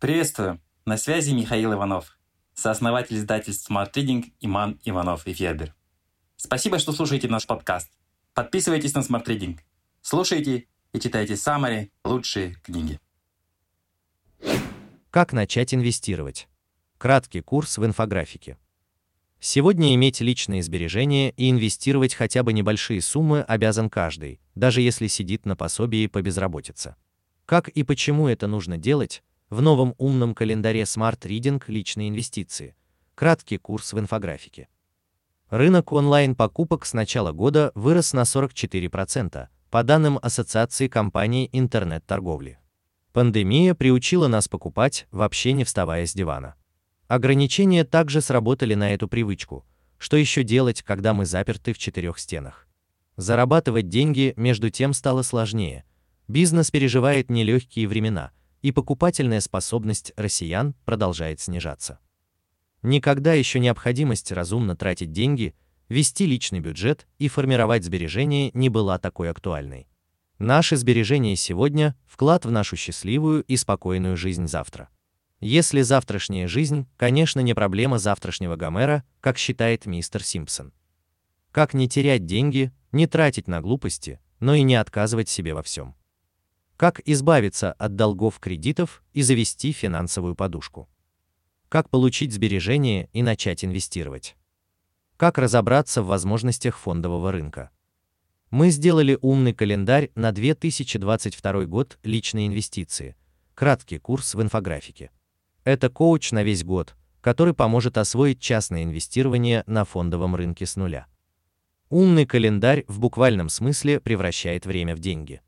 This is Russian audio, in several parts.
Приветствую! На связи Михаил Иванов, сооснователь издательств Smart Reading Иман Иванов и Федер. Спасибо, что слушаете наш подкаст. Подписывайтесь на Smart Reading. Слушайте и читайте самые лучшие книги. Как начать инвестировать? Краткий курс в инфографике. Сегодня иметь личные сбережения и инвестировать хотя бы небольшие суммы обязан каждый, даже если сидит на пособии по безработице. Как и почему это нужно делать, в новом умном календаре Smart Reading личные инвестиции. Краткий курс в инфографике. Рынок онлайн-покупок с начала года вырос на 44%, по данным Ассоциации компаний интернет-торговли. Пандемия приучила нас покупать, вообще не вставая с дивана. Ограничения также сработали на эту привычку. Что еще делать, когда мы заперты в четырех стенах? Зарабатывать деньги между тем стало сложнее. Бизнес переживает нелегкие времена, и покупательная способность россиян продолжает снижаться. Никогда еще необходимость разумно тратить деньги, вести личный бюджет и формировать сбережения не была такой актуальной. Наши сбережения сегодня – вклад в нашу счастливую и спокойную жизнь завтра. Если завтрашняя жизнь, конечно, не проблема завтрашнего Гомера, как считает мистер Симпсон. Как не терять деньги, не тратить на глупости, но и не отказывать себе во всем. Как избавиться от долгов кредитов и завести финансовую подушку. Как получить сбережения и начать инвестировать. Как разобраться в возможностях фондового рынка. Мы сделали умный календарь на 2022 год личные инвестиции. Краткий курс в инфографике. Это коуч на весь год, который поможет освоить частное инвестирование на фондовом рынке с нуля. Умный календарь в буквальном смысле превращает время в деньги.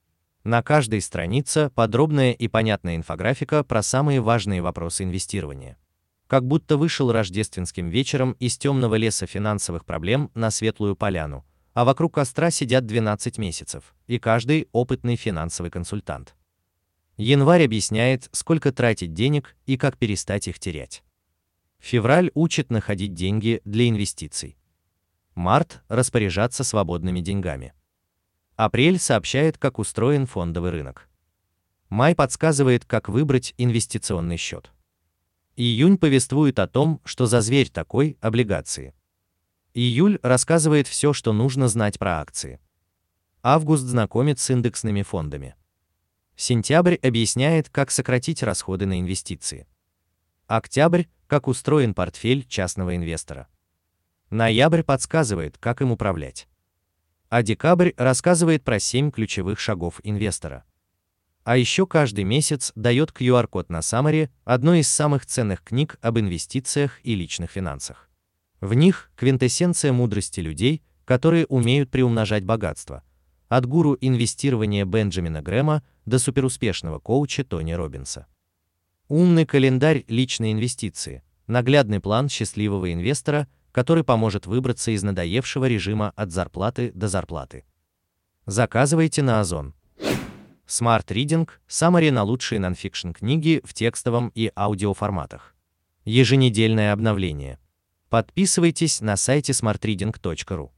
На каждой странице подробная и понятная инфографика про самые важные вопросы инвестирования. Как будто вышел рождественским вечером из темного леса финансовых проблем на светлую поляну, а вокруг костра сидят 12 месяцев, и каждый опытный финансовый консультант. Январь объясняет, сколько тратить денег и как перестать их терять. Февраль учит находить деньги для инвестиций. Март – распоряжаться свободными деньгами. Апрель сообщает, как устроен фондовый рынок. Май подсказывает, как выбрать инвестиционный счет. Июнь повествует о том, что за зверь такой – облигации. Июль рассказывает все, что нужно знать про акции. Август знакомит с индексными фондами. Сентябрь объясняет, как сократить расходы на инвестиции. Октябрь – как устроен портфель частного инвестора. Ноябрь подсказывает, как им управлять. А декабрь рассказывает про 7 ключевых шагов инвестора. А еще каждый месяц дает QR-код на Самаре, одной из самых ценных книг об инвестициях и личных финансах. В них квинтэссенция мудрости людей, которые умеют приумножать богатство. От гуру инвестирования Бенджамина Грэма до суперуспешного коуча Тони Робинса. Умный календарь личной инвестиции. Наглядный план счастливого инвестора, который поможет выбраться из надоевшего режима от зарплаты до зарплаты. Заказывайте на Озон. Smart Reading – саммари на лучшие нонфикшн книги в текстовом и аудиоформатах. Еженедельное обновление. Подписывайтесь на сайте smartreading.ru.